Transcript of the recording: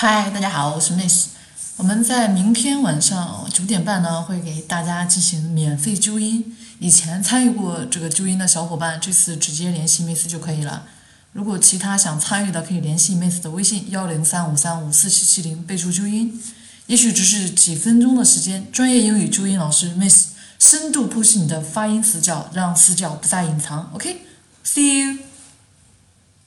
嗨大家好我是 miss 我们在明天晚上九点半呢会给大家进行免费纠音。以前参与过这个纠音的小伙伴这次直接联系 miss 就可以了。如果其他想参与的可以联系 miss 的微信幺零三五三五四七七零备注纠音。也许只是几分钟的时间专业英语纠音老师 miss 深度剖析你的发音死角让死角不再隐藏。Ok see you